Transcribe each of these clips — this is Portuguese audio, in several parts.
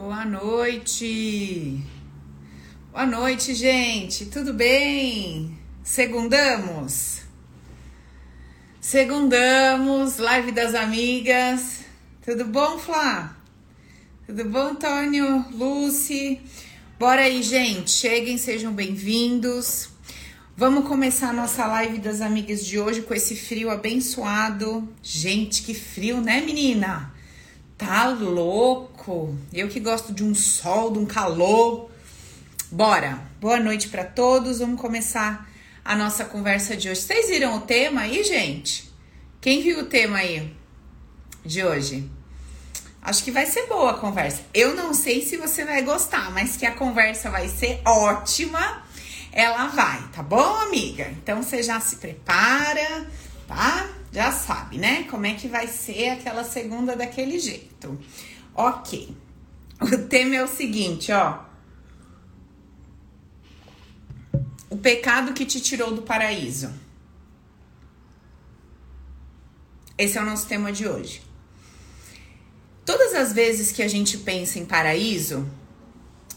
Boa noite. Boa noite, gente. Tudo bem? Segundamos? Segundamos, live das amigas. Tudo bom, Flá? Tudo bom, Antônio? Lucy? Bora aí, gente. Cheguem, sejam bem-vindos. Vamos começar a nossa live das amigas de hoje com esse frio abençoado. Gente, que frio, né, menina? Tá louco? Eu que gosto de um sol, de um calor. Bora. Boa noite para todos. Vamos começar a nossa conversa de hoje. Vocês viram o tema aí, gente? Quem viu o tema aí de hoje? Acho que vai ser boa a conversa. Eu não sei se você vai gostar, mas que a conversa vai ser ótima. Ela vai, tá bom, amiga? Então você já se prepara, tá? Já sabe, né? Como é que vai ser aquela segunda daquele jeito. Ok. O tema é o seguinte, ó. O pecado que te tirou do paraíso. Esse é o nosso tema de hoje. Todas as vezes que a gente pensa em paraíso,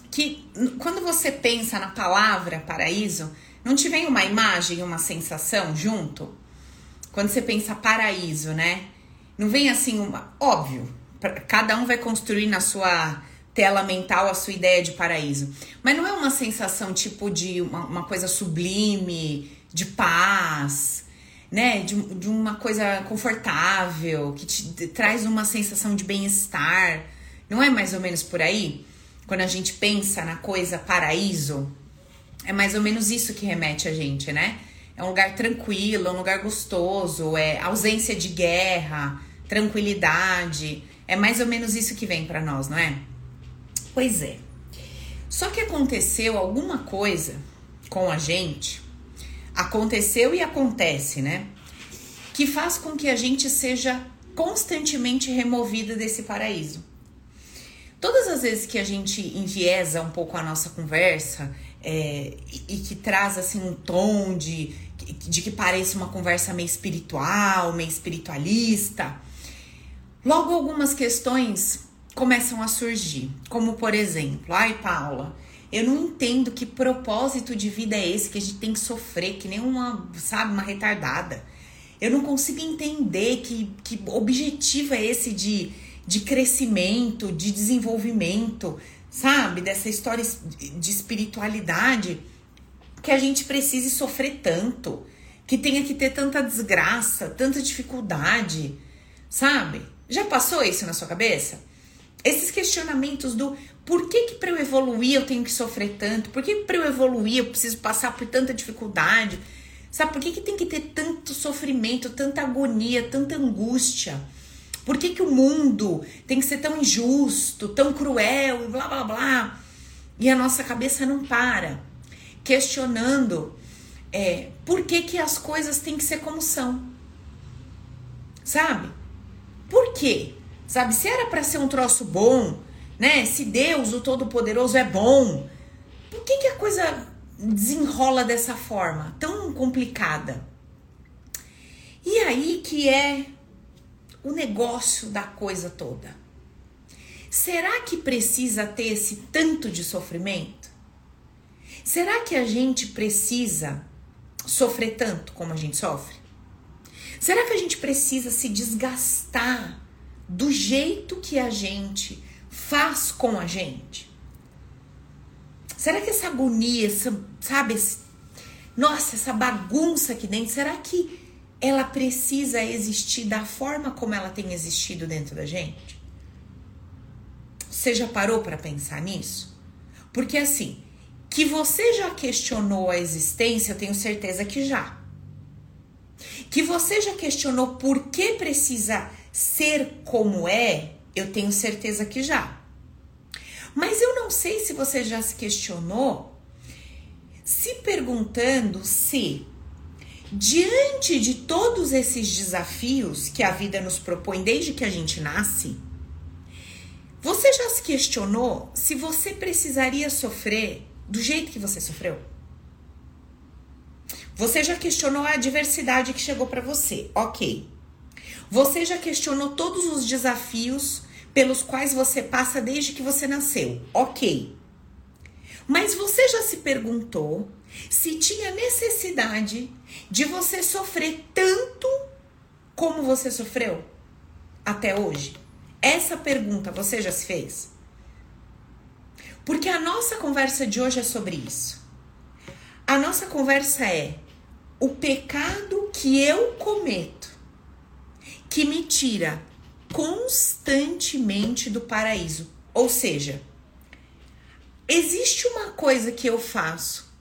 que quando você pensa na palavra paraíso, não te vem uma imagem, uma sensação junto? Quando você pensa paraíso, né? Não vem assim uma. Óbvio, cada um vai construir na sua tela mental a sua ideia de paraíso. Mas não é uma sensação tipo de uma, uma coisa sublime, de paz, né? De, de uma coisa confortável, que te traz uma sensação de bem-estar. Não é mais ou menos por aí? Quando a gente pensa na coisa paraíso, é mais ou menos isso que remete a gente, né? É um lugar tranquilo, é um lugar gostoso, é ausência de guerra, tranquilidade. É mais ou menos isso que vem para nós, não é? Pois é. Só que aconteceu alguma coisa com a gente, aconteceu e acontece, né? Que faz com que a gente seja constantemente removida desse paraíso. Todas as vezes que a gente enviesa um pouco a nossa conversa é, e, e que traz assim um tom de de que pareça uma conversa meio espiritual, meio espiritualista, logo algumas questões começam a surgir, como por exemplo, ai Paula, eu não entendo que propósito de vida é esse que a gente tem que sofrer, que nem uma, sabe, uma retardada. Eu não consigo entender que, que objetivo é esse de, de crescimento, de desenvolvimento, sabe? Dessa história de espiritualidade que a gente precise sofrer tanto, que tenha que ter tanta desgraça, tanta dificuldade, sabe? Já passou isso na sua cabeça? Esses questionamentos do por que que para eu evoluir eu tenho que sofrer tanto? Por que para eu evoluir eu preciso passar por tanta dificuldade? Sabe por que que tem que ter tanto sofrimento, tanta agonia, tanta angústia? Por que que o mundo tem que ser tão injusto, tão cruel e blá blá blá? E a nossa cabeça não para questionando é, por que, que as coisas têm que ser como são. Sabe? Por quê? Sabe, se era para ser um troço bom, né? Se Deus, o Todo-Poderoso, é bom, por que, que a coisa desenrola dessa forma, tão complicada? E aí que é o negócio da coisa toda. Será que precisa ter esse tanto de sofrimento? Será que a gente precisa sofrer tanto como a gente sofre? Será que a gente precisa se desgastar do jeito que a gente faz com a gente? Será que essa agonia, essa, sabe, nossa, essa bagunça aqui dentro, será que ela precisa existir da forma como ela tem existido dentro da gente? Você já parou para pensar nisso? Porque assim, que você já questionou a existência, eu tenho certeza que já. Que você já questionou por que precisa ser como é, eu tenho certeza que já. Mas eu não sei se você já se questionou se perguntando se, diante de todos esses desafios que a vida nos propõe desde que a gente nasce, você já se questionou se você precisaria sofrer do jeito que você sofreu? Você já questionou a adversidade que chegou para você, ok. Você já questionou todos os desafios pelos quais você passa desde que você nasceu. Ok. Mas você já se perguntou se tinha necessidade de você sofrer tanto como você sofreu até hoje? Essa pergunta você já se fez? Porque a nossa conversa de hoje é sobre isso. A nossa conversa é o pecado que eu cometo, que me tira constantemente do paraíso. Ou seja, existe uma coisa que eu faço,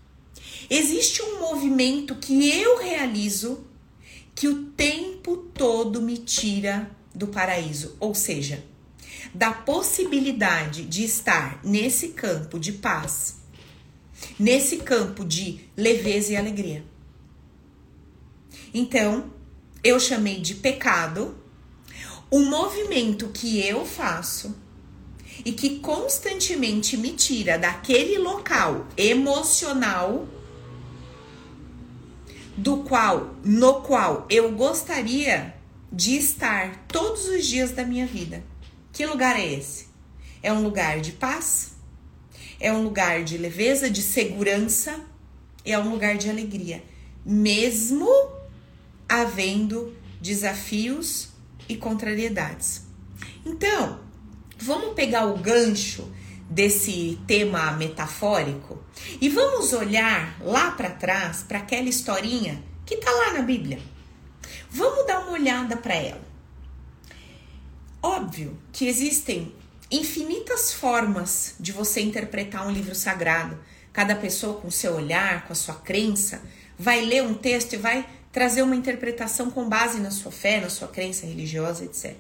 existe um movimento que eu realizo que o tempo todo me tira do paraíso. Ou seja, da possibilidade de estar nesse campo de paz, nesse campo de leveza e alegria. Então, eu chamei de pecado um movimento que eu faço e que constantemente me tira daquele local emocional do qual no qual eu gostaria de estar todos os dias da minha vida. Que lugar é esse? É um lugar de paz? É um lugar de leveza, de segurança? É um lugar de alegria, mesmo havendo desafios e contrariedades. Então, vamos pegar o gancho desse tema metafórico e vamos olhar lá para trás para aquela historinha que tá lá na Bíblia. Vamos dar uma olhada para ela. Óbvio que existem infinitas formas de você interpretar um livro sagrado. Cada pessoa com seu olhar, com a sua crença, vai ler um texto e vai trazer uma interpretação com base na sua fé, na sua crença religiosa, etc.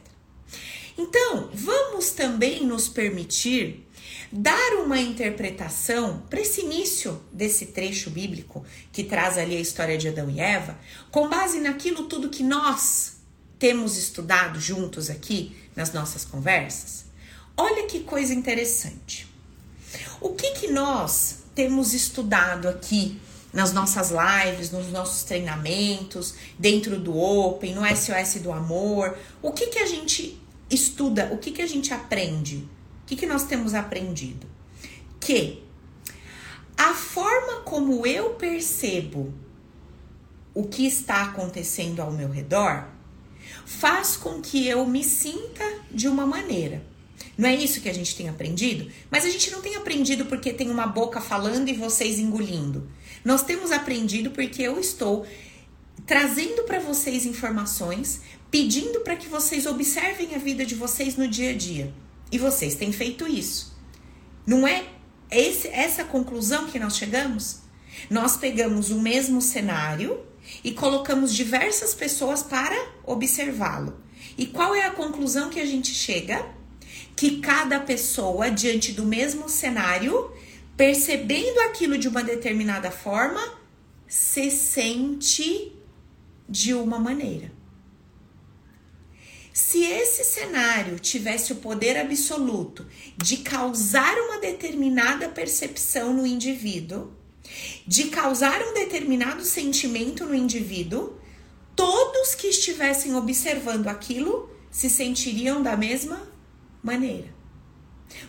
Então, vamos também nos permitir dar uma interpretação para esse início desse trecho bíblico que traz ali a história de Adão e Eva, com base naquilo tudo que nós temos estudado juntos aqui nas nossas conversas. Olha que coisa interessante. O que que nós temos estudado aqui nas nossas lives, nos nossos treinamentos, dentro do Open, no SOS do Amor? O que que a gente estuda? O que que a gente aprende? que, que nós temos aprendido? Que a forma como eu percebo o que está acontecendo ao meu redor faz com que eu me sinta de uma maneira. Não é isso que a gente tem aprendido? Mas a gente não tem aprendido porque tem uma boca falando e vocês engolindo. Nós temos aprendido porque eu estou trazendo para vocês informações, pedindo para que vocês observem a vida de vocês no dia a dia. E vocês têm feito isso. Não é esse, essa conclusão que nós chegamos? Nós pegamos o mesmo cenário e colocamos diversas pessoas para observá-lo. E qual é a conclusão que a gente chega? Que cada pessoa, diante do mesmo cenário, percebendo aquilo de uma determinada forma, se sente de uma maneira. Se esse cenário tivesse o poder absoluto de causar uma determinada percepção no indivíduo, de causar um determinado sentimento no indivíduo, todos que estivessem observando aquilo se sentiriam da mesma maneira.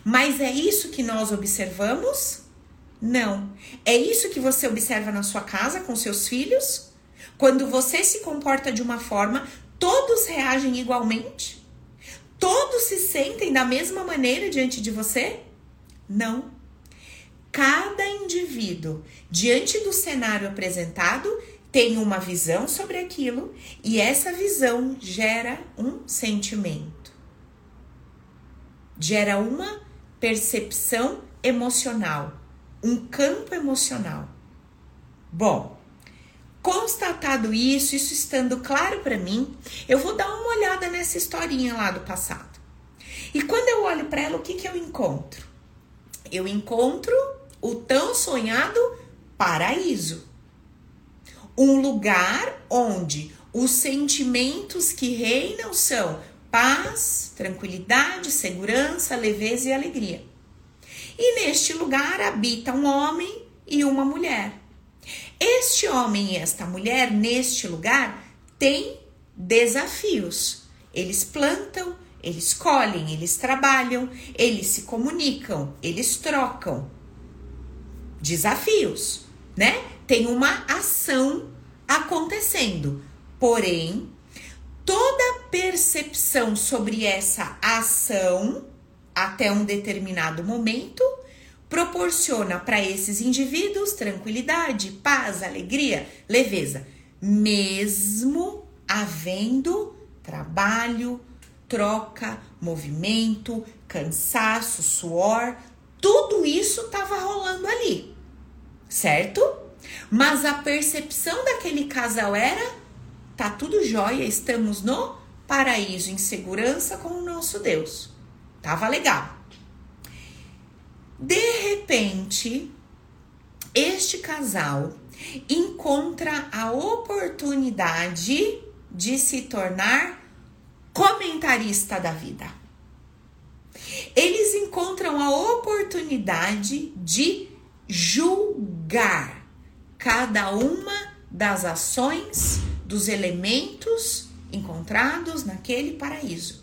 Mas é isso que nós observamos? Não. É isso que você observa na sua casa com seus filhos? Quando você se comporta de uma forma, Todos reagem igualmente? Todos se sentem da mesma maneira diante de você? Não. Cada indivíduo, diante do cenário apresentado, tem uma visão sobre aquilo e essa visão gera um sentimento, gera uma percepção emocional, um campo emocional. Bom, Constatado isso, isso estando claro para mim, eu vou dar uma olhada nessa historinha lá do passado. E quando eu olho para ela, o que, que eu encontro? Eu encontro o tão sonhado paraíso. Um lugar onde os sentimentos que reinam são paz, tranquilidade, segurança, leveza e alegria. E neste lugar habita um homem e uma mulher. Este homem e esta mulher, neste lugar, têm desafios. Eles plantam, eles colhem, eles trabalham, eles se comunicam, eles trocam. Desafios, né? Tem uma ação acontecendo. Porém, toda percepção sobre essa ação até um determinado momento proporciona para esses indivíduos tranquilidade, paz, alegria, leveza, mesmo havendo trabalho, troca, movimento, cansaço, suor, tudo isso estava rolando ali, certo? Mas a percepção daquele casal era: tá tudo jóia, estamos no paraíso, em segurança com o nosso Deus. Tava legal. De repente, este casal encontra a oportunidade de se tornar comentarista da vida. Eles encontram a oportunidade de julgar cada uma das ações, dos elementos encontrados naquele paraíso.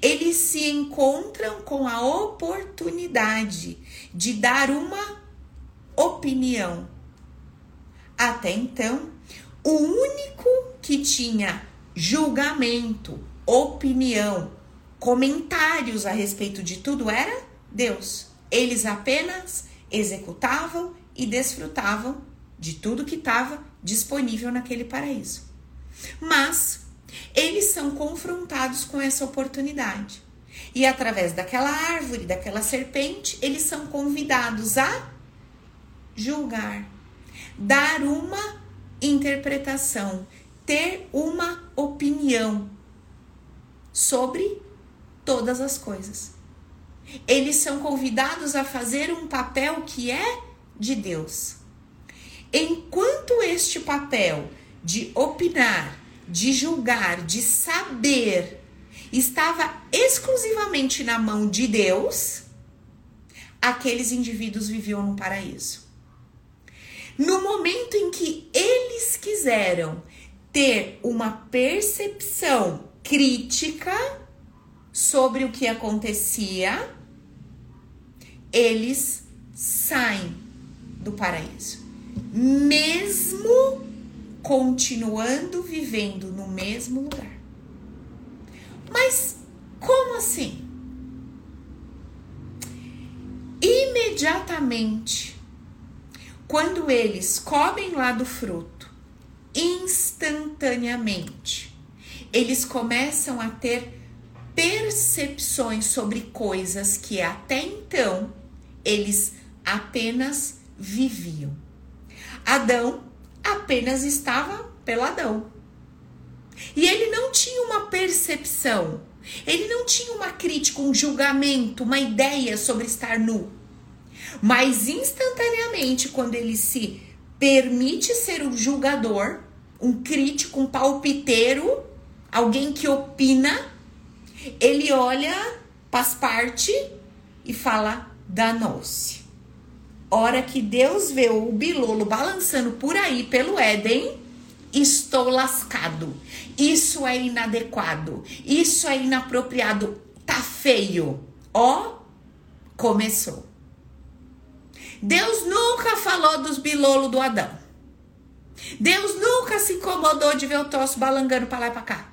Eles se encontram com a oportunidade de dar uma opinião. Até então, o único que tinha julgamento, opinião, comentários a respeito de tudo era Deus. Eles apenas executavam e desfrutavam de tudo que estava disponível naquele paraíso. Mas eles são confrontados com essa oportunidade. E através daquela árvore, daquela serpente, eles são convidados a julgar, dar uma interpretação, ter uma opinião sobre todas as coisas. Eles são convidados a fazer um papel que é de Deus. Enquanto este papel de opinar, de julgar, de saber estava exclusivamente na mão de Deus, aqueles indivíduos viviam no paraíso. No momento em que eles quiseram ter uma percepção crítica sobre o que acontecia, eles saem do paraíso. Mesmo continuando vivendo no mesmo lugar. Mas como assim? Imediatamente, quando eles comem lá do fruto, instantaneamente. Eles começam a ter percepções sobre coisas que até então eles apenas viviam. Adão apenas estava peladão. E ele não tinha uma percepção, ele não tinha uma crítica, um julgamento, uma ideia sobre estar nu. Mas instantaneamente, quando ele se permite ser o julgador, um crítico, um palpiteiro, alguém que opina, ele olha parte e fala: danou-se. Hora que Deus vê o bilolo balançando por aí pelo Éden, estou lascado. Isso é inadequado. Isso é inapropriado. Tá feio. Ó, começou. Deus nunca falou dos bilolos do Adão. Deus nunca se incomodou de ver o troço balangando para lá e para cá.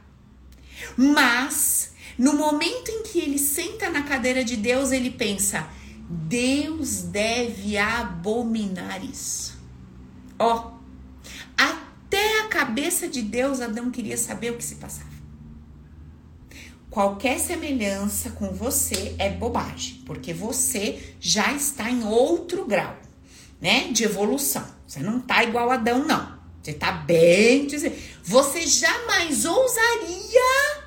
Mas, no momento em que ele senta na cadeira de Deus, ele pensa: Deus deve abominar isso. Ó, até a cabeça de Deus, Adão queria saber o que se passava. Qualquer semelhança com você é bobagem, porque você já está em outro grau, né, de evolução. Você não tá igual Adão, não. Você tá bem. Você jamais ousaria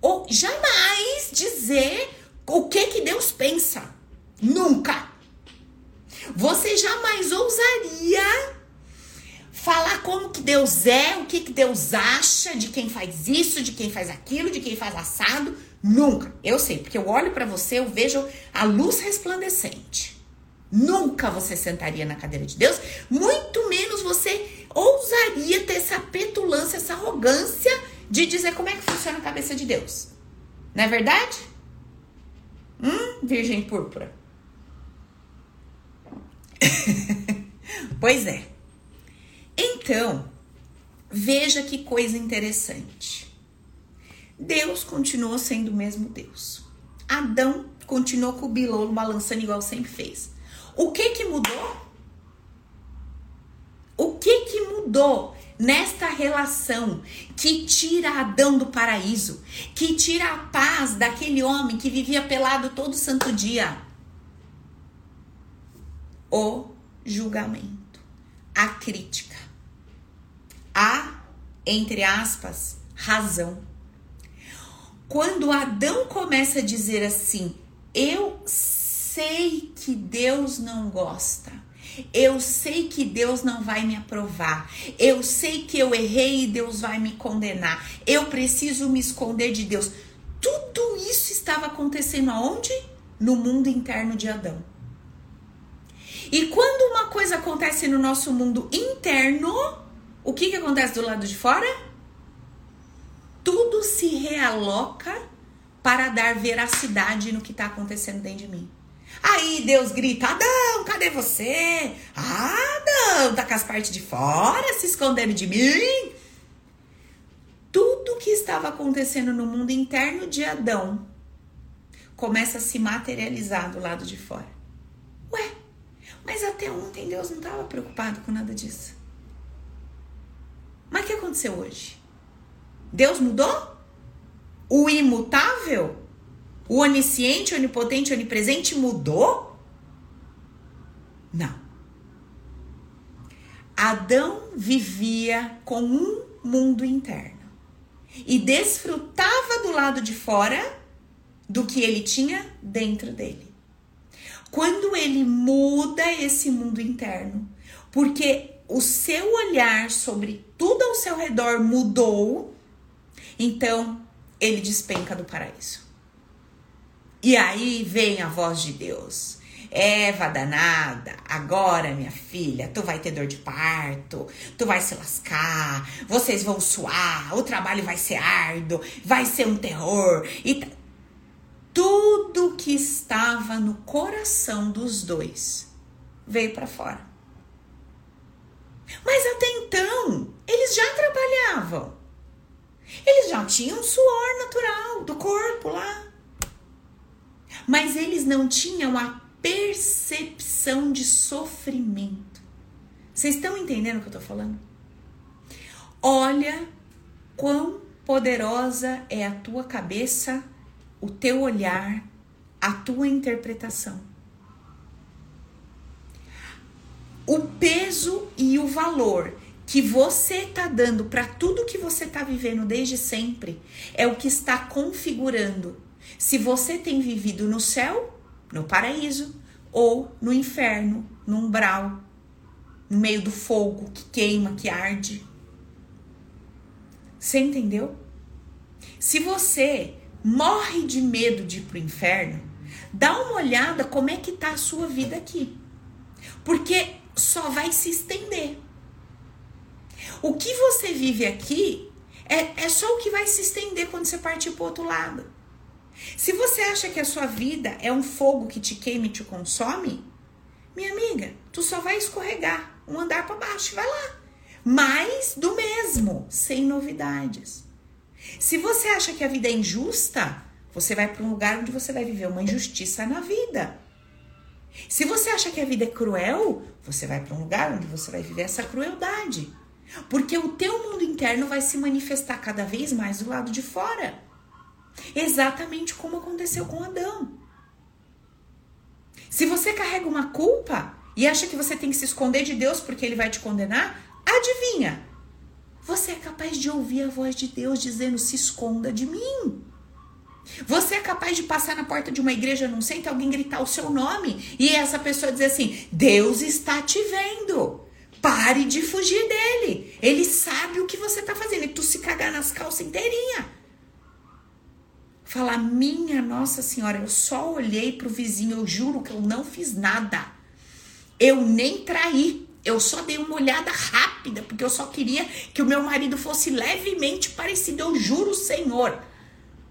ou jamais dizer o que que Deus pensa. Nunca. Você jamais ousaria falar como que Deus é, o que que Deus acha de quem faz isso, de quem faz aquilo, de quem faz assado. Nunca. Eu sei, porque eu olho para você, eu vejo a luz resplandecente. Nunca você sentaria na cadeira de Deus, muito menos você ousaria ter essa petulância, essa arrogância de dizer como é que funciona a cabeça de Deus. Não é verdade? Hum, virgem púrpura. pois é. Então, veja que coisa interessante. Deus continuou sendo o mesmo Deus. Adão continuou com o bilolo balançando igual sempre fez. O que que mudou? O que que mudou nesta relação que tira Adão do paraíso, que tira a paz daquele homem que vivia pelado todo santo dia? O julgamento, a crítica, a, entre aspas, razão. Quando Adão começa a dizer assim, eu sei que Deus não gosta, eu sei que Deus não vai me aprovar. Eu sei que eu errei e Deus vai me condenar. Eu preciso me esconder de Deus. Tudo isso estava acontecendo aonde? No mundo interno de Adão. E quando uma coisa acontece no nosso mundo interno, o que, que acontece do lado de fora? Tudo se realoca para dar veracidade no que está acontecendo dentro de mim. Aí Deus grita: Adão, cadê você? Adão, tá com as partes de fora se escondendo de mim. Tudo que estava acontecendo no mundo interno de Adão começa a se materializar do lado de fora. Ué, mas até ontem Deus não estava preocupado com nada disso. Mas o que aconteceu hoje? Deus mudou? O imutável? O onisciente, onipotente, onipresente mudou? Não. Adão vivia com um mundo interno e desfrutava do lado de fora do que ele tinha dentro dele. Quando ele muda esse mundo interno, porque o seu olhar sobre tudo ao seu redor mudou, então ele despenca do paraíso. E aí vem a voz de Deus. Eva danada, agora minha filha, tu vai ter dor de parto, tu vai se lascar, vocês vão suar, o trabalho vai ser árduo, vai ser um terror. E tudo que estava no coração dos dois veio para fora. Mas até então, eles já trabalhavam. Eles já tinham suor natural do corpo lá mas eles não tinham a percepção de sofrimento. Vocês estão entendendo o que eu tô falando? Olha quão poderosa é a tua cabeça, o teu olhar, a tua interpretação. O peso e o valor que você está dando para tudo que você está vivendo desde sempre é o que está configurando se você tem vivido no céu, no paraíso, ou no inferno, no umbral, no meio do fogo que queima, que arde. Você entendeu? Se você morre de medo de ir pro inferno, dá uma olhada como é que tá a sua vida aqui. Porque só vai se estender. O que você vive aqui é, é só o que vai se estender quando você partir pro outro lado. Se você acha que a sua vida é um fogo que te queima e te consome, minha amiga, tu só vai escorregar um andar para baixo e vai lá. Mais do mesmo, sem novidades. Se você acha que a vida é injusta, você vai para um lugar onde você vai viver uma injustiça na vida. Se você acha que a vida é cruel, você vai para um lugar onde você vai viver essa crueldade. Porque o teu mundo interno vai se manifestar cada vez mais do lado de fora. Exatamente como aconteceu com Adão. Se você carrega uma culpa e acha que você tem que se esconder de Deus porque ele vai te condenar, adivinha? Você é capaz de ouvir a voz de Deus dizendo: se esconda de mim. Você é capaz de passar na porta de uma igreja num centro, alguém gritar o seu nome e essa pessoa dizer assim: Deus está te vendo. Pare de fugir dele. Ele sabe o que você está fazendo. E tu se cagar nas calças inteirinha falar: Minha Nossa Senhora, eu só olhei pro vizinho, eu juro que eu não fiz nada. Eu nem traí. Eu só dei uma olhada rápida, porque eu só queria que o meu marido fosse levemente parecido. Eu juro, Senhor.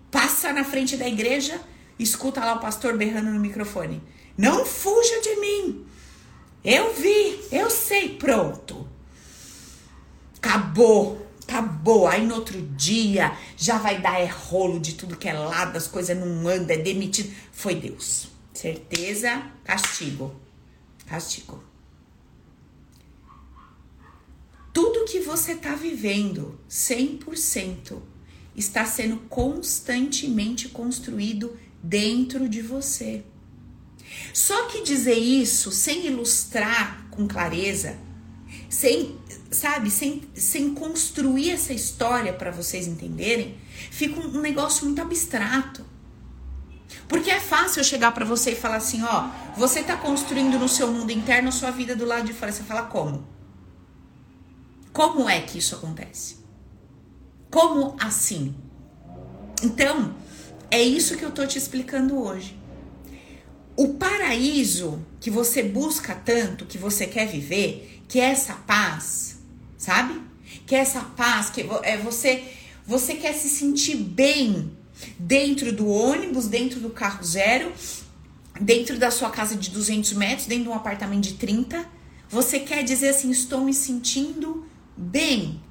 passa na frente da igreja, escuta lá o pastor berrando no microfone: Não fuja de mim! Eu vi, eu sei, pronto. Acabou, acabou. Aí no outro dia já vai dar é rolo de tudo que é lado, as coisas não andam, é demitido. Foi Deus. Certeza, castigo. Castigo. Tudo que você está vivendo, 100%, está sendo constantemente construído dentro de você. Só que dizer isso sem ilustrar com clareza, sem, sabe, sem, sem construir essa história para vocês entenderem, fica um, negócio muito abstrato. Porque é fácil eu chegar para você e falar assim, ó, você tá construindo no seu mundo interno a sua vida do lado de fora. Você fala como? Como é que isso acontece? Como assim? Então, é isso que eu tô te explicando hoje. O paraíso que você busca tanto, que você quer viver, que é essa paz, sabe? Que é essa paz, que é você, você quer se sentir bem dentro do ônibus, dentro do carro zero, dentro da sua casa de 200 metros, dentro de um apartamento de 30. Você quer dizer assim, estou me sentindo bem.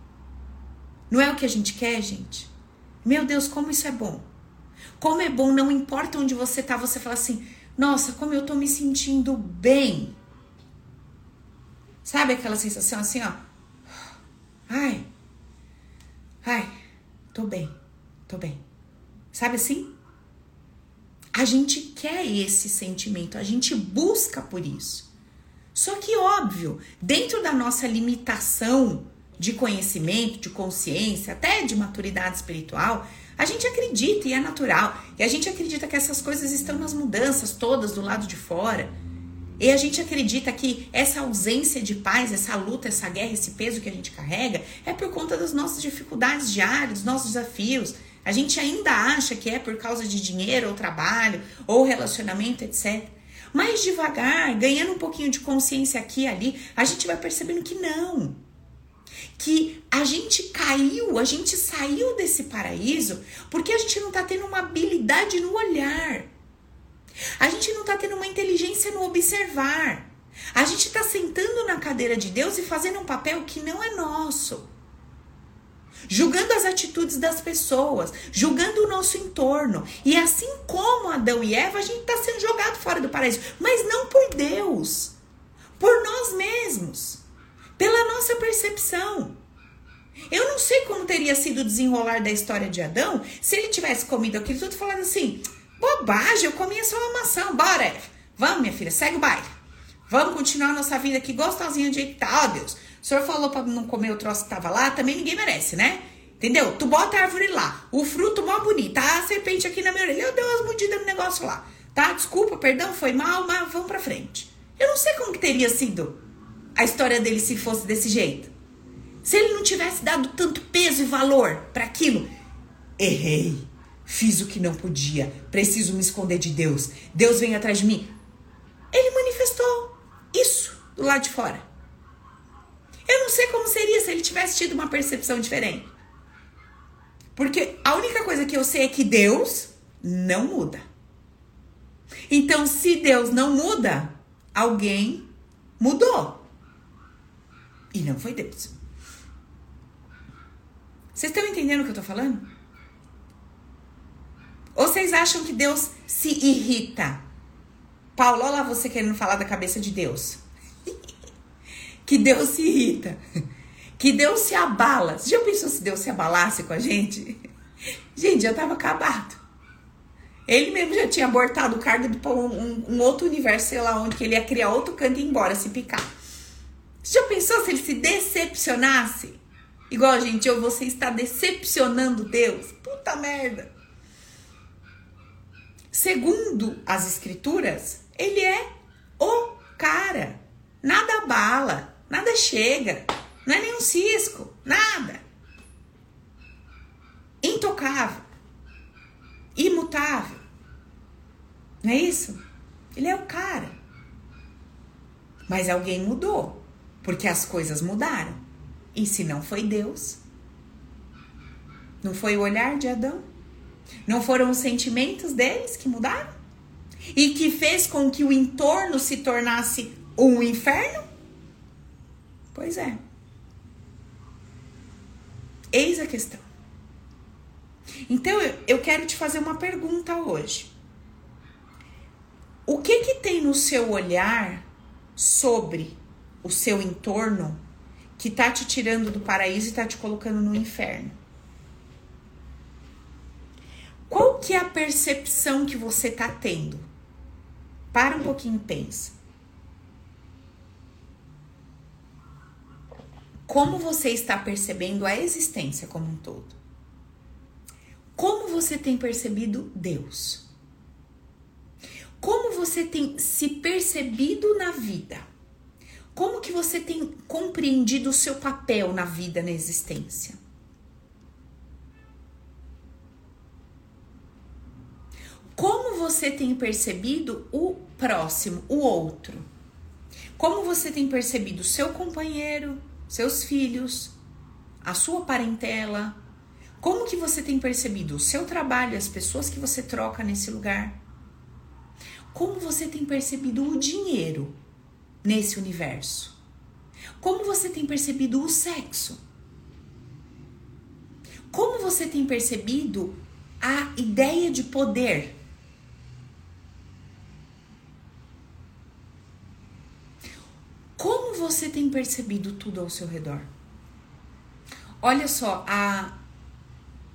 Não é o que a gente quer, gente? Meu Deus, como isso é bom. Como é bom, não importa onde você tá, você fala assim: "Nossa, como eu tô me sentindo bem". Sabe aquela sensação assim, ó? Ai. Ai, tô bem. Tô bem. Sabe assim? A gente quer esse sentimento, a gente busca por isso. Só que óbvio, dentro da nossa limitação de conhecimento, de consciência, até de maturidade espiritual, a gente acredita e é natural. E a gente acredita que essas coisas estão nas mudanças todas do lado de fora. E a gente acredita que essa ausência de paz, essa luta, essa guerra, esse peso que a gente carrega é por conta das nossas dificuldades diárias, dos nossos desafios. A gente ainda acha que é por causa de dinheiro ou trabalho ou relacionamento, etc. Mas devagar, ganhando um pouquinho de consciência aqui e ali, a gente vai percebendo que não que a gente caiu, a gente saiu desse paraíso porque a gente não está tendo uma habilidade no olhar. A gente não está tendo uma inteligência no observar. A gente está sentando na cadeira de Deus e fazendo um papel que não é nosso. Julgando as atitudes das pessoas, julgando o nosso entorno. E assim como Adão e Eva, a gente está sendo jogado fora do paraíso. Mas não por Deus, por nós mesmos pela nossa percepção. Eu não sei como teria sido o desenrolar da história de Adão se ele tivesse comido aquilo tudo falando assim: bobagem, eu comi só uma maçã, bora, Vamos, minha filha, segue o baile. Vamos continuar nossa vida aqui gostosinha de jeito tá. Deus, o senhor falou pra não comer o troço que tava lá, também ninguém merece, né? Entendeu? Tu bota a árvore lá, o fruto mó bonito, tá? a serpente aqui na minha orelha, eu dei umas mordidas no negócio lá, tá? Desculpa, perdão, foi mal, mas vamos pra frente. Eu não sei como que teria sido a história dele se fosse desse jeito. Se ele não tivesse dado tanto peso e valor para aquilo, errei, fiz o que não podia, preciso me esconder de Deus, Deus vem atrás de mim. Ele manifestou isso do lado de fora. Eu não sei como seria se ele tivesse tido uma percepção diferente. Porque a única coisa que eu sei é que Deus não muda. Então, se Deus não muda, alguém mudou. E não foi Deus. Vocês estão entendendo o que eu tô falando? Ou vocês acham que Deus se irrita? Paulo, olha lá você querendo falar da cabeça de Deus. que Deus se irrita. Que Deus se abala. Você já pensou se Deus se abalasse com a gente? Gente, já tava acabado. Ele mesmo já tinha abortado o cargo para um, um, um, outro universo, sei lá onde, que ele ia criar outro canto e ir embora, se picar. Você já pensou se ele se decepcionasse? Igual, gente, ou você está decepcionando Deus? Puta merda. Segundo as escrituras, ele é o cara. Nada bala, nada chega, não é nenhum cisco, nada. Intocável, imutável. Não é isso? Ele é o cara. Mas alguém mudou. Porque as coisas mudaram. E se não foi Deus? Não foi o olhar de Adão? Não foram os sentimentos deles que mudaram? E que fez com que o entorno se tornasse um inferno? Pois é. Eis a questão. Então eu quero te fazer uma pergunta hoje. O que que tem no seu olhar sobre o seu entorno que tá te tirando do paraíso e tá te colocando no inferno? Qual que é a percepção que você tá tendo? Para um pouquinho e pensa. Como você está percebendo a existência como um todo? Como você tem percebido Deus? Como você tem se percebido na vida? Como que você tem compreendido o seu papel na vida, na existência? Como você tem percebido o próximo, o outro? Como você tem percebido seu companheiro, seus filhos, a sua parentela? Como que você tem percebido o seu trabalho, as pessoas que você troca nesse lugar? Como você tem percebido o dinheiro nesse universo? Como você tem percebido o sexo? Como você tem percebido a ideia de poder? Você tem percebido tudo ao seu redor? Olha só, a,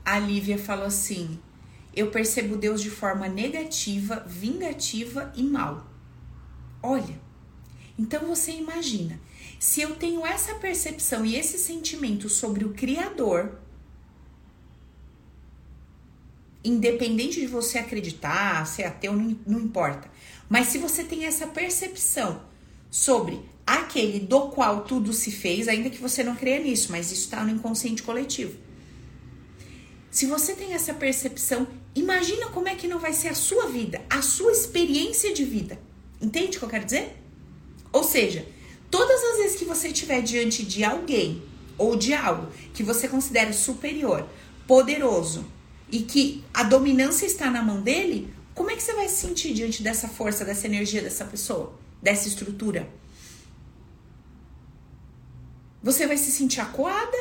a Lívia falou assim: eu percebo Deus de forma negativa, vingativa e mal. Olha, então você imagina, se eu tenho essa percepção e esse sentimento sobre o Criador, independente de você acreditar, ser ateu, não, não importa, mas se você tem essa percepção sobre aquele do qual tudo se fez, ainda que você não creia nisso, mas isso está no inconsciente coletivo. Se você tem essa percepção, imagina como é que não vai ser a sua vida, a sua experiência de vida. Entende o que eu quero dizer? Ou seja, todas as vezes que você estiver diante de alguém ou de algo que você considera superior, poderoso e que a dominância está na mão dele, como é que você vai se sentir diante dessa força, dessa energia dessa pessoa, dessa estrutura? Você vai se sentir acuada,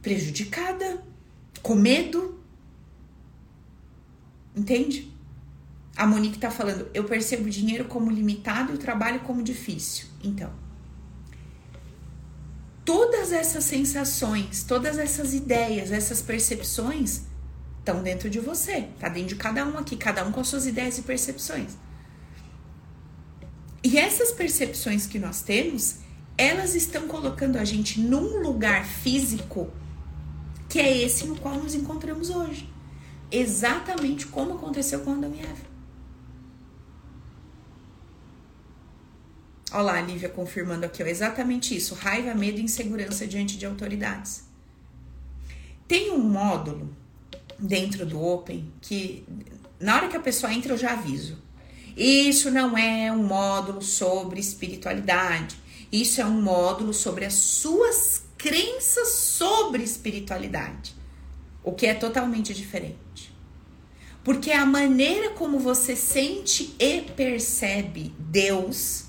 prejudicada, com medo. Entende? A Monique tá falando, eu percebo o dinheiro como limitado e o trabalho como difícil. Então, todas essas sensações, todas essas ideias, essas percepções estão dentro de você, tá dentro de cada um aqui, cada um com as suas ideias e percepções. E essas percepções que nós temos, elas estão colocando a gente num lugar físico que é esse no qual nos encontramos hoje. Exatamente como aconteceu com Adão e Eva. Olha lá, a Lívia confirmando aqui, ó, exatamente isso: raiva, medo e insegurança diante de autoridades. Tem um módulo dentro do Open que, na hora que a pessoa entra, eu já aviso. Isso não é um módulo sobre espiritualidade. Isso é um módulo sobre as suas crenças sobre espiritualidade, o que é totalmente diferente. Porque a maneira como você sente e percebe Deus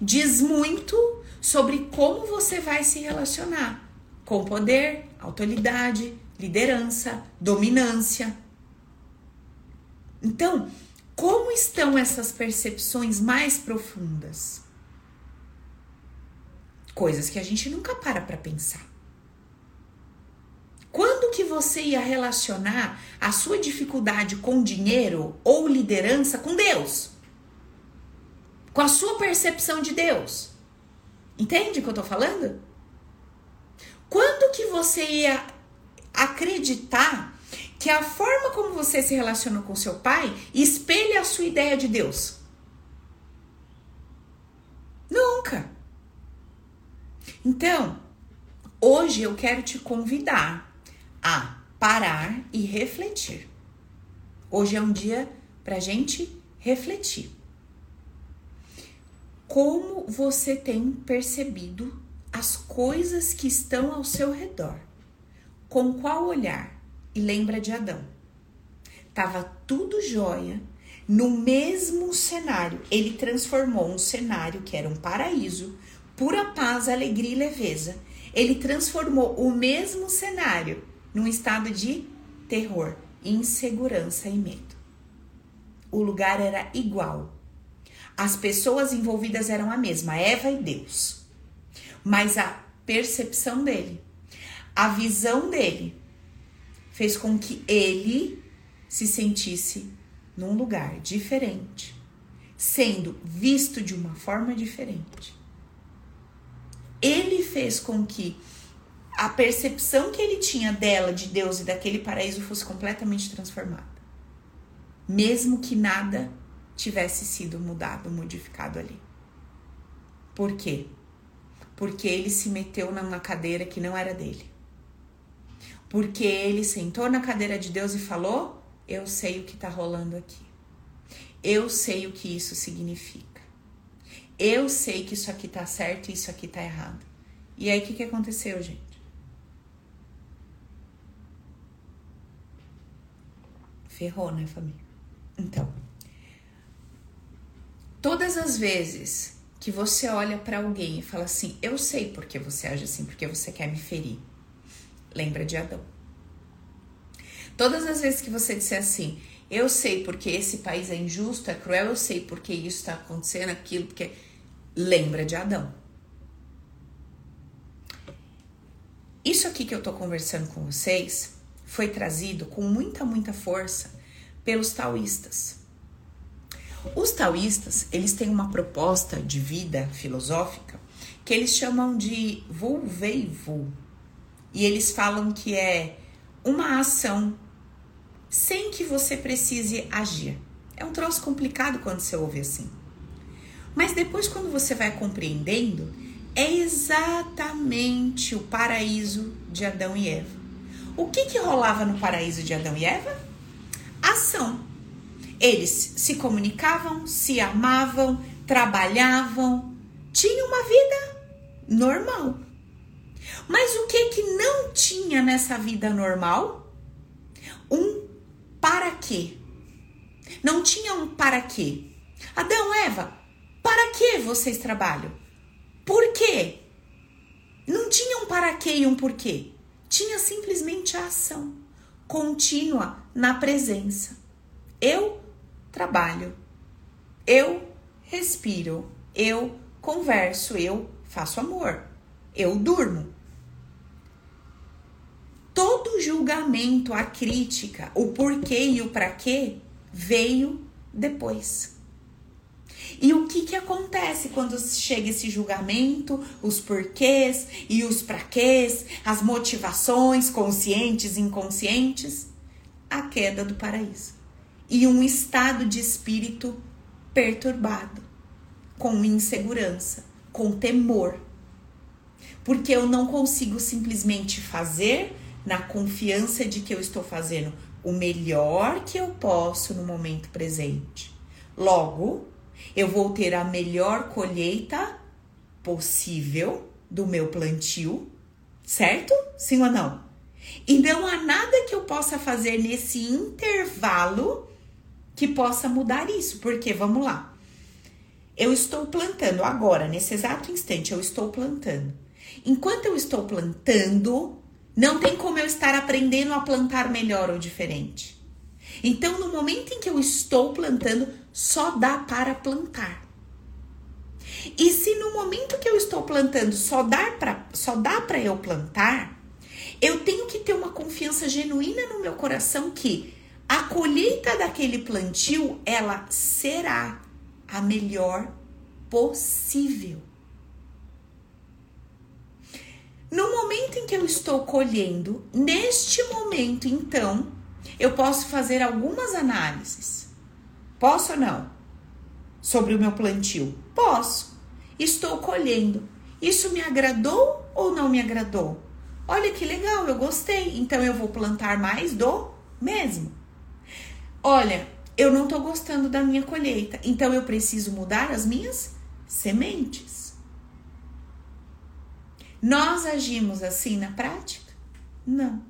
diz muito sobre como você vai se relacionar com poder, autoridade, liderança, dominância. Então, como estão essas percepções mais profundas? Coisas que a gente nunca para para pensar. Quando que você ia relacionar a sua dificuldade com dinheiro ou liderança com Deus? Com a sua percepção de Deus? Entende o que eu tô falando? Quando que você ia acreditar que a forma como você se relaciona com seu pai espelha a sua ideia de Deus? Nunca. Então, hoje eu quero te convidar a parar e refletir. Hoje é um dia para gente refletir. Como você tem percebido as coisas que estão ao seu redor? Com qual olhar? E lembra de Adão. Tava tudo jóia. No mesmo cenário, ele transformou um cenário que era um paraíso, pura paz, alegria e leveza. Ele transformou o mesmo cenário num estado de terror, insegurança e medo. O lugar era igual. As pessoas envolvidas eram a mesma, Eva e Deus. Mas a percepção dele, a visão dele, fez com que ele se sentisse num lugar diferente, sendo visto de uma forma diferente. Ele fez com que a percepção que ele tinha dela, de Deus e daquele paraíso fosse completamente transformada. Mesmo que nada tivesse sido mudado, modificado ali. Por quê? Porque ele se meteu numa cadeira que não era dele. Porque ele sentou na cadeira de Deus e falou: Eu sei o que está rolando aqui. Eu sei o que isso significa. Eu sei que isso aqui está certo e isso aqui está errado. E aí o que, que aconteceu, gente? Ferrou, né, família? Então, todas as vezes que você olha para alguém e fala assim: Eu sei porque você age assim, porque você quer me ferir. Lembra de Adão. Todas as vezes que você disser assim: Eu sei porque esse país é injusto, é cruel, eu sei porque isso está acontecendo, aquilo, porque. Lembra de Adão. Isso aqui que eu tô conversando com vocês foi trazido com muita, muita força pelos taoístas. Os taoístas, eles têm uma proposta de vida filosófica que eles chamam de Vu Wei Vu. E eles falam que é uma ação sem que você precise agir. É um troço complicado quando você ouve assim. Mas depois, quando você vai compreendendo, é exatamente o paraíso de Adão e Eva. O que, que rolava no paraíso de Adão e Eva? Ação. Eles se comunicavam, se amavam, trabalhavam, tinham uma vida normal. Mas o que que não tinha nessa vida normal? Um para quê? Não tinha um para quê. Adão, Eva, para que vocês trabalham? Por quê? Não tinha um para quê e um porquê. Tinha simplesmente a ação contínua na presença. Eu trabalho, eu respiro, eu converso, eu faço amor, eu durmo. Todo julgamento, a crítica, o porquê e o para quê veio depois. E o que, que acontece quando chega esse julgamento, os porquês e os praquês, as motivações conscientes e inconscientes? A queda do paraíso. E um estado de espírito perturbado, com insegurança, com temor. Porque eu não consigo simplesmente fazer na confiança de que eu estou fazendo o melhor que eu posso no momento presente. Logo, eu vou ter a melhor colheita possível do meu plantio, certo? Sim ou não? E não há nada que eu possa fazer nesse intervalo que possa mudar isso, porque vamos lá. Eu estou plantando agora, nesse exato instante, eu estou plantando. Enquanto eu estou plantando, não tem como eu estar aprendendo a plantar melhor ou diferente. Então, no momento em que eu estou plantando, só dá para plantar. E se no momento que eu estou plantando só dá para só dá para eu plantar, eu tenho que ter uma confiança genuína no meu coração que a colheita daquele plantio ela será a melhor possível. No momento em que eu estou colhendo, neste momento então, eu posso fazer algumas análises. Posso ou não? Sobre o meu plantio? Posso. Estou colhendo. Isso me agradou ou não me agradou? Olha que legal, eu gostei. Então eu vou plantar mais do mesmo. Olha, eu não estou gostando da minha colheita, então eu preciso mudar as minhas sementes. Nós agimos assim na prática? Não.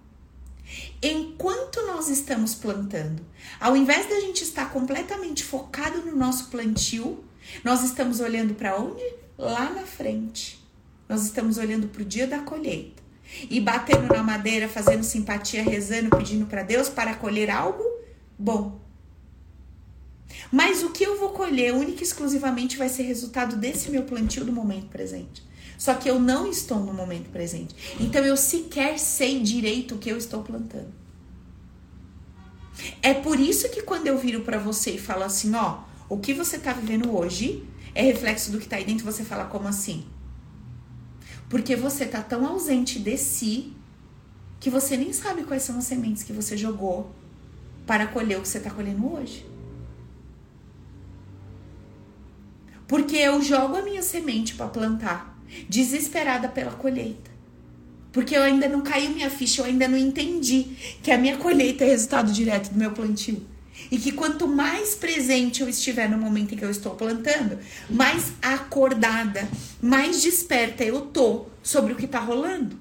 Enquanto nós estamos plantando, ao invés da gente estar completamente focado no nosso plantio, nós estamos olhando para onde? Lá na frente. Nós estamos olhando para o dia da colheita e batendo na madeira, fazendo simpatia, rezando, pedindo para Deus para colher algo bom. Mas o que eu vou colher única e exclusivamente vai ser resultado desse meu plantio do momento presente. Só que eu não estou no momento presente. Então eu sequer sei direito o que eu estou plantando. É por isso que quando eu viro para você e falo assim, ó, o que você tá vivendo hoje é reflexo do que tá aí dentro, você fala como assim? Porque você tá tão ausente de si que você nem sabe quais são as sementes que você jogou para colher o que você tá colhendo hoje. Porque eu jogo a minha semente para plantar, desesperada pela colheita. Porque eu ainda não caiu minha ficha, eu ainda não entendi que a minha colheita é resultado direto do meu plantio. E que quanto mais presente eu estiver no momento em que eu estou plantando, mais acordada, mais desperta eu tô sobre o que tá rolando.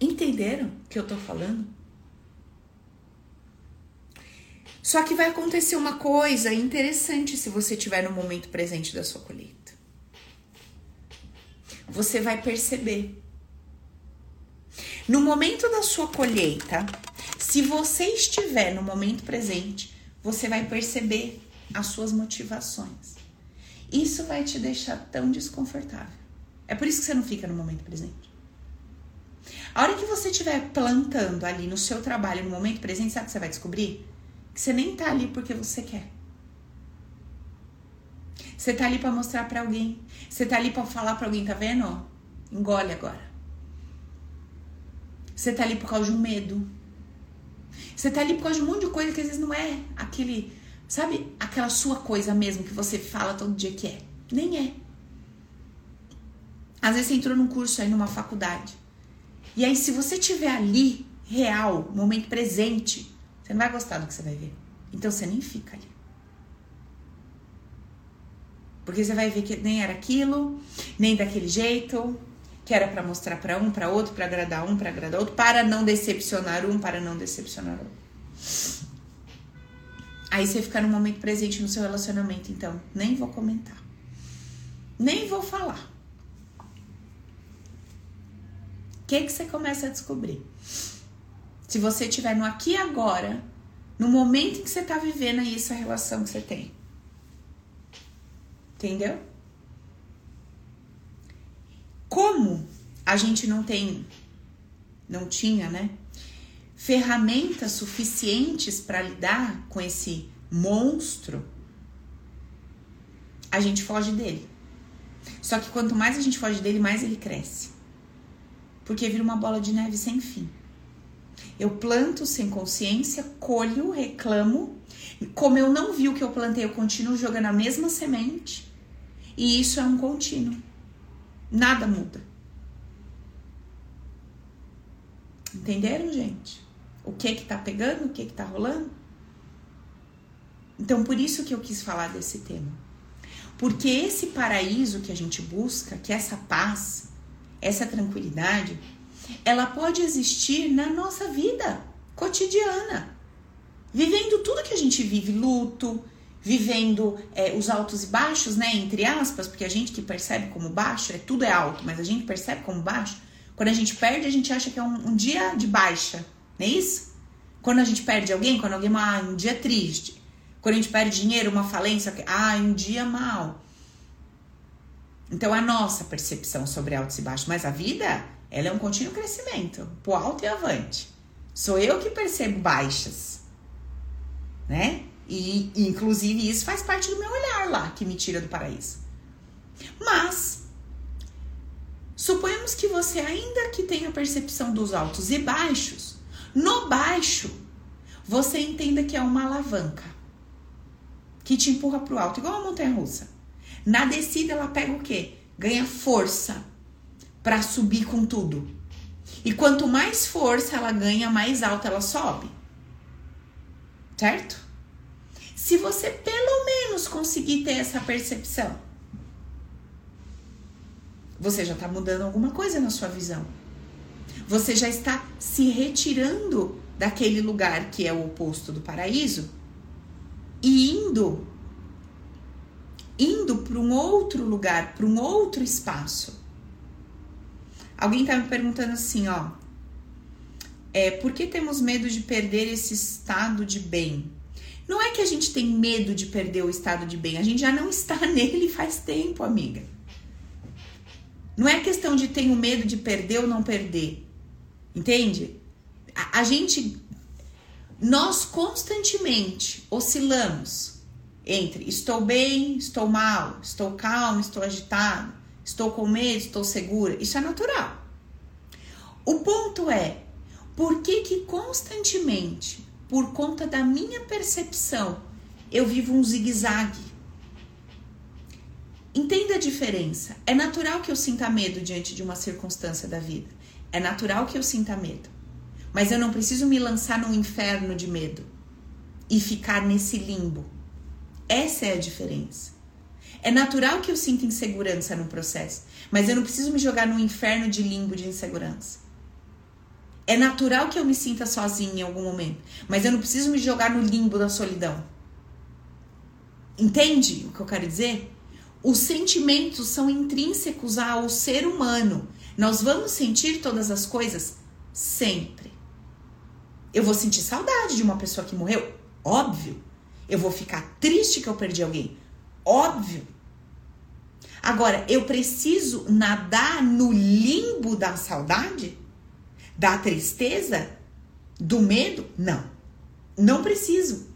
Entenderam o que eu tô falando? Só que vai acontecer uma coisa interessante se você estiver no momento presente da sua colheita. Você vai perceber. No momento da sua colheita, se você estiver no momento presente, você vai perceber as suas motivações. Isso vai te deixar tão desconfortável. É por isso que você não fica no momento presente. A hora que você estiver plantando ali no seu trabalho, no momento presente, sabe o que você vai descobrir? Que você nem tá ali porque você quer. Você tá ali para mostrar para alguém. Você tá ali para falar para alguém, tá vendo? Engole agora. Você tá ali por causa de um medo. Você tá ali por causa de um monte de coisa que às vezes não é aquele, sabe, aquela sua coisa mesmo que você fala todo dia que é. Nem é. Às vezes você entrou num curso aí numa faculdade. E aí, se você tiver ali, real, momento presente, você não vai gostar do que você vai ver. Então você nem fica ali. Porque você vai ver que nem era aquilo, nem daquele jeito, que era para mostrar para um, para outro, para agradar um, para agradar outro, para não decepcionar um, para não decepcionar outro. Aí você fica no momento presente no seu relacionamento, então nem vou comentar. Nem vou falar. O que que você começa a descobrir? Se você estiver no aqui e agora, no momento em que você está vivendo aí essa relação que você tem. Entendeu? Como a gente não tem, não tinha, né? Ferramentas suficientes para lidar com esse monstro, a gente foge dele. Só que quanto mais a gente foge dele, mais ele cresce. Porque vira uma bola de neve sem fim. Eu planto sem consciência, colho, reclamo. Como eu não vi o que eu plantei, eu continuo jogando a mesma semente. E isso é um contínuo. Nada muda. Entenderam, gente? O que que tá pegando, o que que tá rolando? Então, por isso que eu quis falar desse tema. Porque esse paraíso que a gente busca, que essa paz, essa tranquilidade, ela pode existir na nossa vida cotidiana, vivendo tudo que a gente vive, luto, vivendo é, os altos e baixos, né, entre aspas, porque a gente que percebe como baixo, é tudo é alto, mas a gente percebe como baixo. Quando a gente perde, a gente acha que é um, um dia de baixa, não é isso? Quando a gente perde alguém, quando alguém, ah, um dia triste. Quando a gente perde dinheiro, uma falência, ah, um dia mal. Então, a nossa percepção sobre altos e baixos, mas a vida ela é um contínuo crescimento, pro alto e avante. Sou eu que percebo baixas, né? E, inclusive, isso faz parte do meu olhar lá, que me tira do paraíso. Mas, suponhamos que você, ainda que tenha percepção dos altos e baixos, no baixo, você entenda que é uma alavanca que te empurra pro alto, igual uma montanha russa. Na descida, ela pega o quê? Ganha força para subir com tudo. E quanto mais força ela ganha, mais alta ela sobe. Certo? Se você pelo menos conseguir ter essa percepção, você já está mudando alguma coisa na sua visão. Você já está se retirando daquele lugar que é o oposto do paraíso e indo indo para um outro lugar, para um outro espaço. Alguém está me perguntando assim, ó, é, por que temos medo de perder esse estado de bem? Não é que a gente tem medo de perder o estado de bem, a gente já não está nele faz tempo, amiga. Não é questão de tenho medo de perder ou não perder. Entende? A, a gente. Nós constantemente oscilamos entre estou bem, estou mal, estou calmo, estou agitado, estou com medo, estou segura. Isso é natural. O ponto é, por que que constantemente por conta da minha percepção, eu vivo um zigue-zague. Entenda a diferença. É natural que eu sinta medo diante de uma circunstância da vida. É natural que eu sinta medo. Mas eu não preciso me lançar num inferno de medo e ficar nesse limbo. Essa é a diferença. É natural que eu sinta insegurança no processo, mas eu não preciso me jogar num inferno de limbo de insegurança. É natural que eu me sinta sozinha em algum momento, mas eu não preciso me jogar no limbo da solidão. Entende o que eu quero dizer? Os sentimentos são intrínsecos ao ser humano. Nós vamos sentir todas as coisas sempre. Eu vou sentir saudade de uma pessoa que morreu, óbvio. Eu vou ficar triste que eu perdi alguém, óbvio. Agora, eu preciso nadar no limbo da saudade? Da tristeza? Do medo? Não. Não preciso.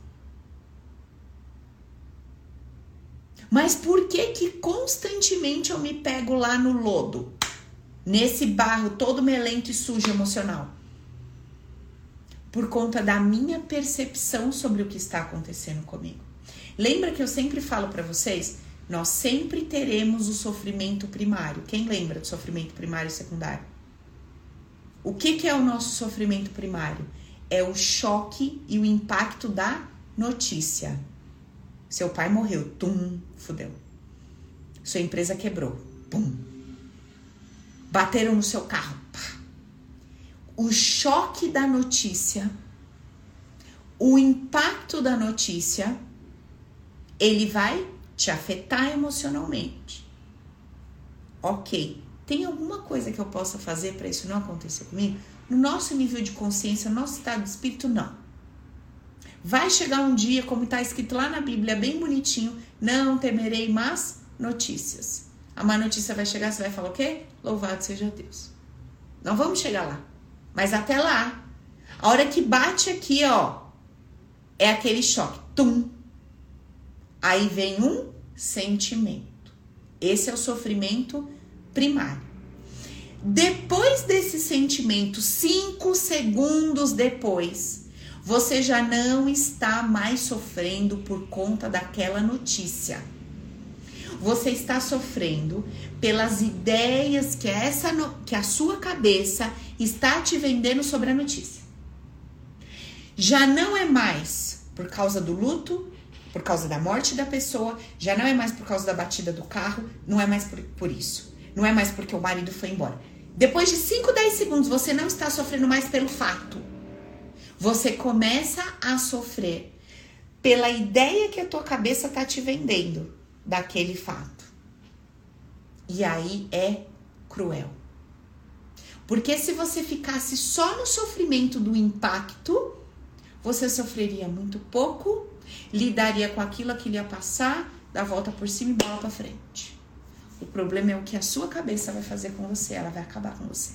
Mas por que que constantemente eu me pego lá no lodo? Nesse barro todo melento e sujo emocional? Por conta da minha percepção sobre o que está acontecendo comigo. Lembra que eu sempre falo para vocês? Nós sempre teremos o sofrimento primário. Quem lembra do sofrimento primário e secundário? O que, que é o nosso sofrimento primário? É o choque e o impacto da notícia. Seu pai morreu, tum, fudeu. Sua empresa quebrou, pum. Bateram no seu carro, pá. O choque da notícia, o impacto da notícia, ele vai te afetar emocionalmente. Ok, tem alguma coisa que eu possa fazer para isso não acontecer comigo? No nosso nível de consciência, no nosso estado de espírito, não. Vai chegar um dia, como está escrito lá na Bíblia, bem bonitinho, não temerei más notícias. A má notícia vai chegar, você vai falar o quê? Louvado seja Deus. Não vamos chegar lá. Mas até lá, a hora que bate aqui, ó, é aquele choque. Tum. Aí vem um sentimento. Esse é o sofrimento primário. Depois desse sentimento, cinco segundos depois, você já não está mais sofrendo por conta daquela notícia. Você está sofrendo pelas ideias que essa que a sua cabeça está te vendendo sobre a notícia. Já não é mais por causa do luto, por causa da morte da pessoa, já não é mais por causa da batida do carro, não é mais por, por isso. Não é mais porque o marido foi embora. Depois de 5, 10 segundos, você não está sofrendo mais pelo fato. Você começa a sofrer pela ideia que a tua cabeça tá te vendendo daquele fato. E aí é cruel. Porque se você ficasse só no sofrimento do impacto, você sofreria muito pouco, lidaria com aquilo que ia passar, dá volta por cima e bola para frente. O problema é o que a sua cabeça vai fazer com você, ela vai acabar com você.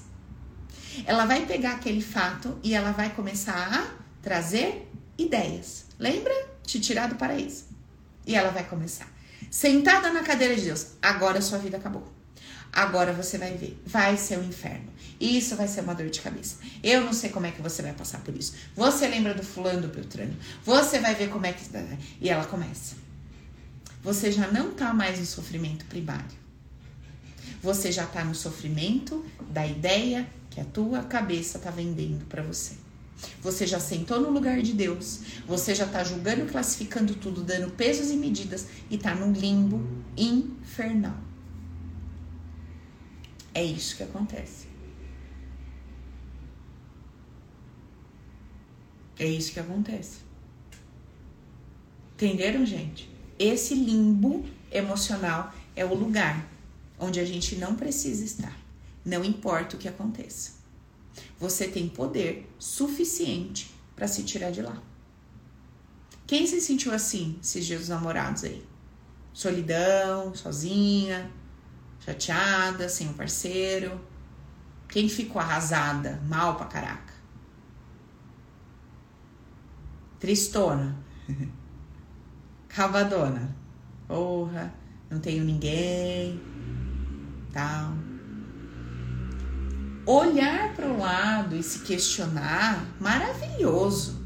Ela vai pegar aquele fato e ela vai começar a trazer ideias. Lembra? Te tirar do paraíso. E ela vai começar. Sentada na cadeira de Deus, agora sua vida acabou. Agora você vai ver, vai ser um inferno. Isso vai ser uma dor de cabeça. Eu não sei como é que você vai passar por isso. Você lembra do fulano do Beltrano? Você vai ver como é que. E ela começa. Você já não tá mais no sofrimento primário você já está no sofrimento da ideia que a tua cabeça está vendendo para você. Você já sentou no lugar de Deus, você já está julgando, classificando tudo, dando pesos e medidas e está num limbo infernal. É isso que acontece. É isso que acontece. Entenderam, gente? Esse limbo emocional é o lugar onde a gente não precisa estar. Não importa o que aconteça. Você tem poder suficiente para se tirar de lá. Quem se sentiu assim esses dias dos namorados aí? Solidão, sozinha, chateada, sem um parceiro? Quem ficou arrasada, mal pra caraca? Tristona. Cavadona. Porra, não tenho ninguém. Tal. Olhar para o lado e se questionar, maravilhoso.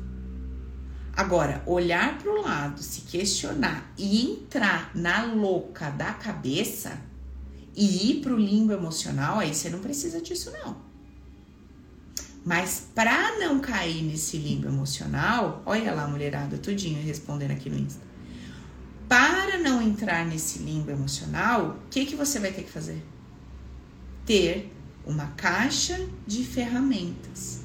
Agora, olhar para o lado, se questionar e entrar na louca da cabeça e ir para o limbo emocional, aí você não precisa disso, não. Mas para não cair nesse limbo emocional, olha lá, mulherada, tudinho respondendo aqui no Insta. Para não entrar nesse limbo emocional, o que, que você vai ter que fazer? Ter uma caixa de ferramentas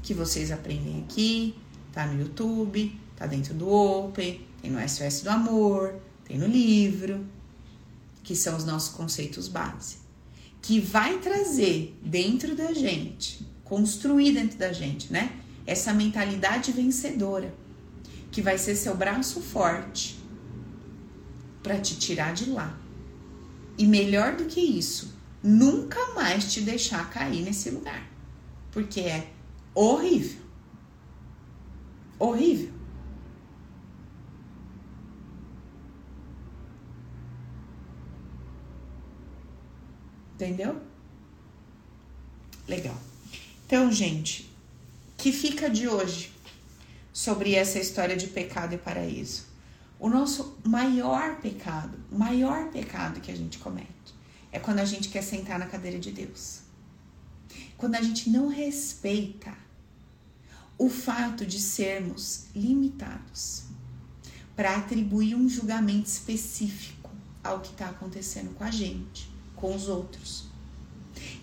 que vocês aprendem aqui, tá no YouTube, tá dentro do Open, tem no SOS do Amor, tem no livro, que são os nossos conceitos base, que vai trazer dentro da gente, construir dentro da gente, né? Essa mentalidade vencedora que vai ser seu braço forte para te tirar de lá. E melhor do que isso, nunca mais te deixar cair nesse lugar, porque é horrível. Horrível. Entendeu? Legal. Então, gente, que fica de hoje sobre essa história de pecado e paraíso. O nosso maior pecado, o maior pecado que a gente comete é quando a gente quer sentar na cadeira de Deus. Quando a gente não respeita o fato de sermos limitados para atribuir um julgamento específico ao que está acontecendo com a gente, com os outros.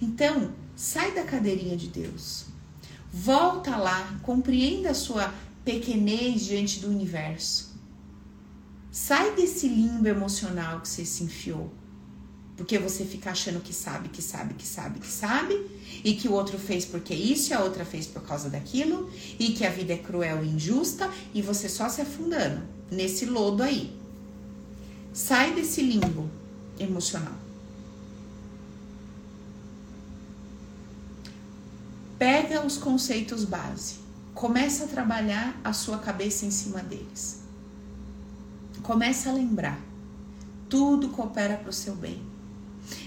Então, sai da cadeirinha de Deus. Volta lá, compreenda a sua pequenez diante do universo. Sai desse limbo emocional que você se enfiou. Porque você fica achando que sabe, que sabe, que sabe, que sabe, e que o outro fez porque isso e a outra fez por causa daquilo, e que a vida é cruel e injusta, e você só se afundando nesse lodo aí. Sai desse limbo emocional. Pega os conceitos base Começa a trabalhar a sua cabeça em cima deles. Começa a lembrar. Tudo coopera para o seu bem.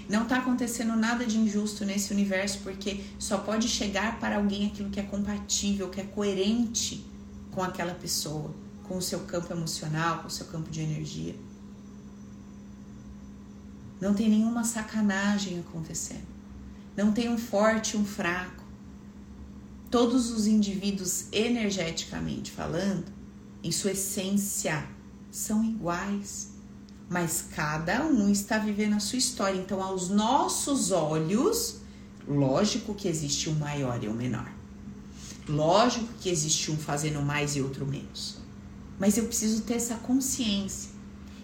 Não está acontecendo nada de injusto nesse universo porque só pode chegar para alguém aquilo que é compatível, que é coerente com aquela pessoa, com o seu campo emocional, com o seu campo de energia. Não tem nenhuma sacanagem acontecendo. Não tem um forte um fraco todos os indivíduos energeticamente falando, em sua essência, são iguais, mas cada um está vivendo a sua história. Então, aos nossos olhos, lógico que existe um maior e um menor. Lógico que existe um fazendo mais e outro menos. Mas eu preciso ter essa consciência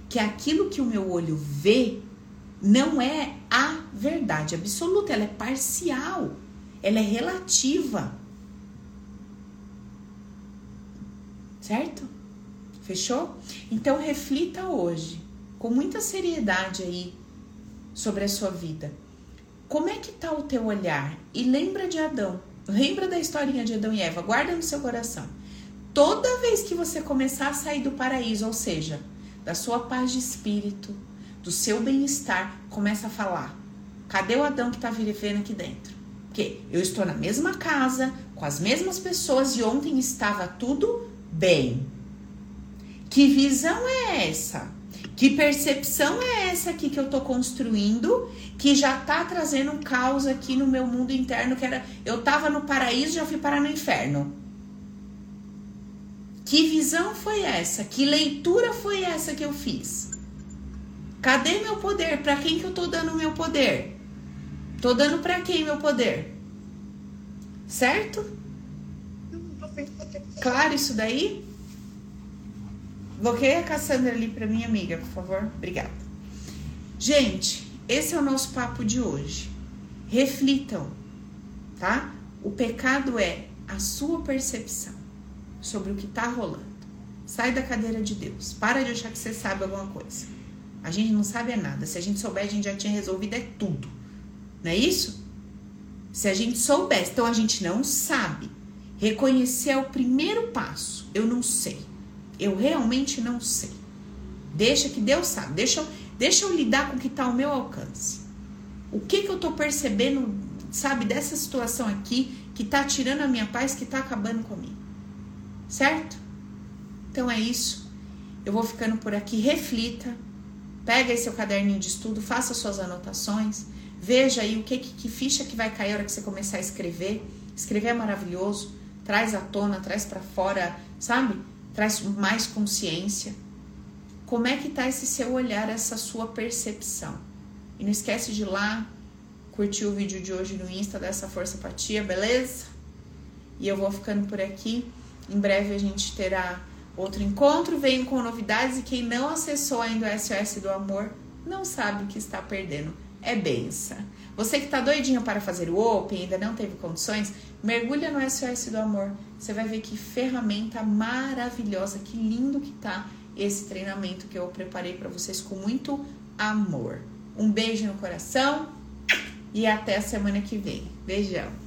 que aquilo que o meu olho vê não é a verdade absoluta, ela é parcial, ela é relativa. Certo? Fechou? Então reflita hoje, com muita seriedade aí, sobre a sua vida. Como é que tá o teu olhar? E lembra de Adão. Lembra da historinha de Adão e Eva. Guarda no seu coração. Toda vez que você começar a sair do paraíso, ou seja, da sua paz de espírito, do seu bem-estar, começa a falar: cadê o Adão que tá vivendo aqui dentro? Porque eu estou na mesma casa, com as mesmas pessoas e ontem estava tudo bem. Que visão é essa? Que percepção é essa aqui que eu tô construindo, que já tá trazendo um caos aqui no meu mundo interno, que era eu tava no paraíso, já fui parar no inferno. Que visão foi essa? Que leitura foi essa que eu fiz? Cadê meu poder? Para quem que eu tô dando meu poder? Tô dando para quem meu poder? Certo? Claro isso daí? Bloqueia a Cassandra ali para minha amiga, por favor. Obrigada. Gente, esse é o nosso papo de hoje. Reflitam, tá? O pecado é a sua percepção sobre o que tá rolando. Sai da cadeira de Deus. Para de achar que você sabe alguma coisa. A gente não sabe é nada. Se a gente souber, a gente já tinha resolvido é tudo. Não é isso? Se a gente soubesse, então a gente não sabe. Reconhecer é o primeiro passo. Eu não sei. Eu realmente não sei. Deixa que Deus sabe. Deixa eu, deixa eu lidar com o que está ao meu alcance. O que, que eu estou percebendo, sabe, dessa situação aqui que está tirando a minha paz, que está acabando comigo. Certo? Então é isso. Eu vou ficando por aqui. Reflita. Pega aí seu caderninho de estudo, faça suas anotações. Veja aí o que, que, que ficha que vai cair a hora que você começar a escrever. Escrever é maravilhoso. Traz à tona, traz para fora, sabe? traz mais consciência. Como é que tá esse seu olhar, essa sua percepção? E não esquece de ir lá curtir o vídeo de hoje no Insta dessa Força Apatia, beleza? E eu vou ficando por aqui. Em breve a gente terá outro encontro. Venho com novidades e quem não acessou ainda o SOS do Amor não sabe o que está perdendo. É benção. Você que está doidinho para fazer o Open ainda não teve condições, mergulha no SOS do Amor. Você vai ver que ferramenta maravilhosa, que lindo que tá esse treinamento que eu preparei para vocês com muito amor. Um beijo no coração e até a semana que vem. Beijão.